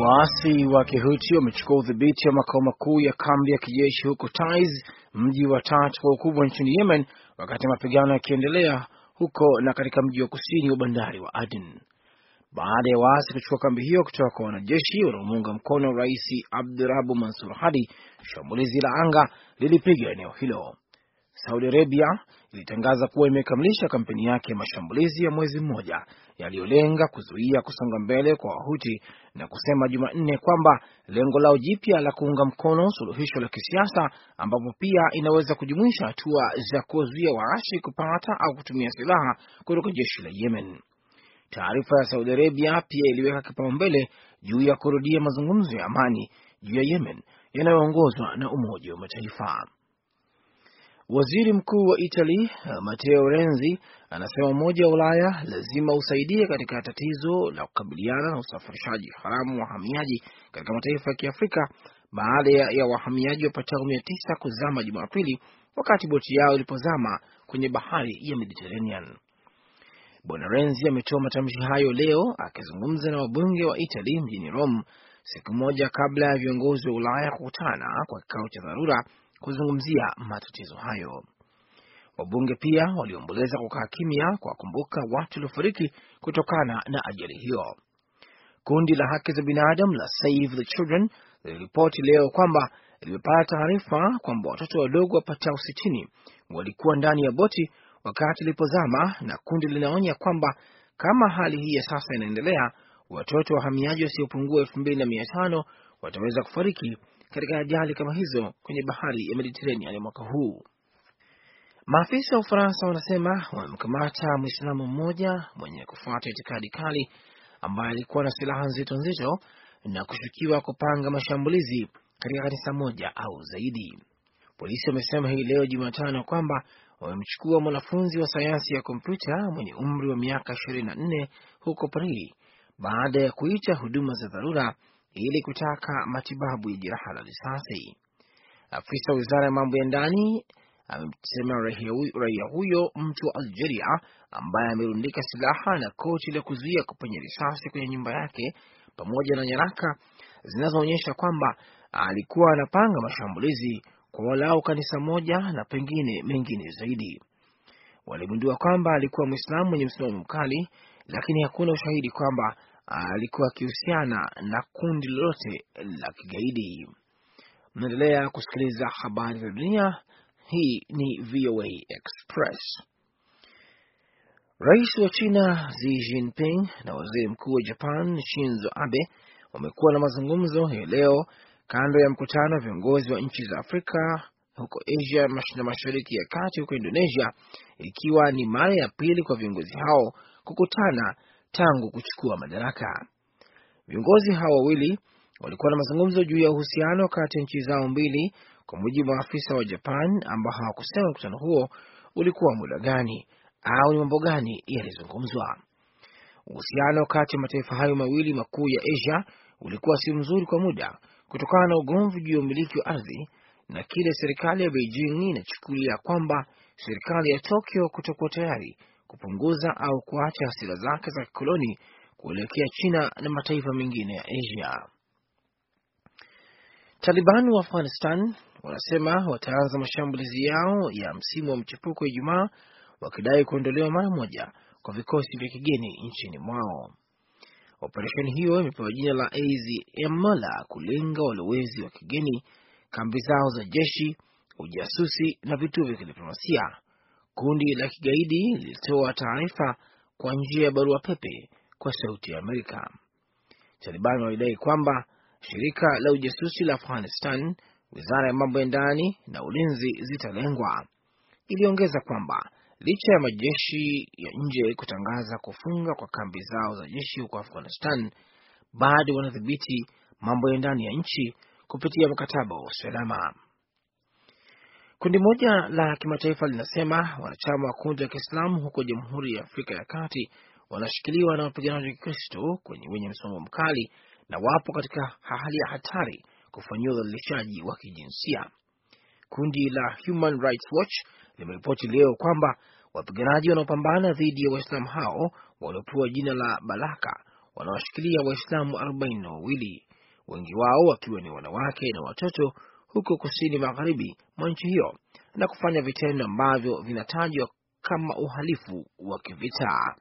Waasi wa Kihuti wamechukua udhibiti wa makao makuu ya kambi ya kijeshi huko Taiz, mji wa tatu kwa ukubwa nchini Yemen, wakati mapigano yakiendelea huko na katika mji wa kusini wa bandari wa Aden. Baada ya waasi kuchukua kambi hiyo kutoka kwa wanajeshi wanaomuunga mkono Rais Abdurabu Mansur Hadi, shambulizi la anga lilipiga eneo hilo. Saudi Arabia ilitangaza kuwa imekamilisha kampeni yake ya mashambulizi ya mwezi mmoja yaliyolenga kuzuia kusonga mbele kwa Wahuti na kusema Jumanne kwamba lengo lao jipya la kuunga mkono suluhisho la kisiasa ambapo pia inaweza kujumuisha hatua za kuwazuia waasi kupata au kutumia silaha kutoka jeshi la Yemen. Taarifa ya Saudi Arabia pia iliweka kipaumbele juu ya kurudia mazungumzo ya amani juu ya Yemen yanayoongozwa na Umoja wa Mataifa. Waziri Mkuu wa Italy Matteo Renzi anasema Umoja wa Ulaya lazima usaidie katika tatizo la kukabiliana na usafirishaji haramu wa wahamiaji katika mataifa ya Kiafrika baada ya wahamiaji wapatao mia tisa kuzama Jumapili wakati boti yao ilipozama kwenye bahari ya Mediterranean. Bwana Renzi ametoa matamshi hayo leo akizungumza na wabunge wa Italy mjini Rome, siku moja kabla ya viongozi wa Ulaya kukutana kwa kikao cha dharura kuzungumzia matatizo hayo. Wabunge pia waliomboleza kukaa kimya kuwakumbuka watu waliofariki kutokana na ajali hiyo. Kundi la haki za binadamu la Save the Children liliripoti leo kwamba limepata taarifa kwamba watoto wadogo wapatao sitini walikuwa ndani ya boti wakati ilipozama, na kundi linaonya kwamba kama hali hii ya sasa inaendelea, watoto wahamiaji wasiopungua elfu mbili na mia tano wataweza kufariki katika ajali kama hizo kwenye bahari ya Mediterranean mwaka huu. Maafisa wa Ufaransa wanasema wamemkamata Mwislamu mmoja mwenye kufuata itikadi kali ambaye alikuwa na silaha nzito nzito na kushukiwa kupanga mashambulizi katika kanisa moja au zaidi. Polisi wamesema hii leo Jumatano kwamba wamemchukua mwanafunzi wa sayansi ya kompyuta mwenye umri wa miaka ishirini na nne huko Paris baada ya kuita huduma za dharura ili kutaka matibabu ya jeraha la risasi. Afisa wa wizara ya mambo ya ndani amesema raia huyo mtu wa Algeria ambaye amerundika silaha na koti la kuzuia kupenya risasi kwenye nyumba yake pamoja na nyaraka zinazoonyesha kwamba alikuwa anapanga mashambulizi kwa walau kanisa moja na pengine mengine zaidi. Waligundua kwamba alikuwa Mwislamu mwenye msimamo mkali, lakini hakuna ushahidi kwamba alikuwa akihusiana na kundi lolote la kigaidi. Mnaendelea kusikiliza habari za dunia. Hii ni VOA Express. Rais wa China Xi Jinping na waziri mkuu wa Japan Shinzo Abe wamekuwa na mazungumzo hii leo kando ya mkutano wa viongozi wa nchi za Afrika huko Asia na Mashariki ya Kati huko Indonesia, ikiwa ni mara ya pili kwa viongozi hao kukutana tangu kuchukua madaraka. Viongozi hao wawili walikuwa na mazungumzo juu ya uhusiano kati ya nchi zao mbili, kwa mujibu wa maafisa wa Japan ambao hawakusema mkutano huo ulikuwa muda gani au ni mambo gani yalizungumzwa. Uhusiano kati ya mataifa hayo mawili makuu ya Asia ulikuwa si mzuri kwa muda kutokana na ugomvi juu ya umiliki wa ardhi na kile serikali ya Beijing inachukulia kwamba serikali ya Tokyo kutokuwa tayari kupunguza au kuacha hasira zake za kikoloni kuelekea China na mataifa mengine ya Asia. Taliban wa Afghanistan wanasema wataanza mashambulizi yao ya msimu wa mchepuko Ijumaa, wakidai kuondolewa mara moja kwa vikosi vya kigeni nchini mwao. Operesheni hiyo imepewa jina la AZM la kulenga walowezi wa kigeni, kambi zao za jeshi, ujasusi na vituo vya kidiplomasia. Kundi la kigaidi lilitoa taarifa kwa njia ya barua pepe kwa Sauti ya Amerika. Taliban walidai kwamba shirika la ujasusi la Afghanistan, wizara ya mambo ya ndani na ulinzi zitalengwa. Iliongeza kwamba licha ya majeshi ya nje kutangaza kufunga kwa kambi zao za jeshi huko Afghanistan, bado wanadhibiti mambo ya ndani ya nchi kupitia mkataba wa usalama. Kundi moja la kimataifa linasema wanachama wa kundi la Kiislamu huko Jamhuri ya Afrika ya Kati wanashikiliwa na wapiganaji wa Kikristo wenye msimamo mkali na wapo katika hali ya hatari kufanyiwa udhalilishaji wa kijinsia. Kundi la Human Rights Watch limeripoti leo kwamba wapiganaji wanaopambana dhidi ya Waislamu hao waliopewa jina la Balaka wanawashikilia Waislamu arobaini na wawili. wengi wao wakiwa ni wanawake na watoto, huko kusini magharibi mwa nchi hiyo na kufanya vitendo ambavyo vinatajwa kama uhalifu wa kivita.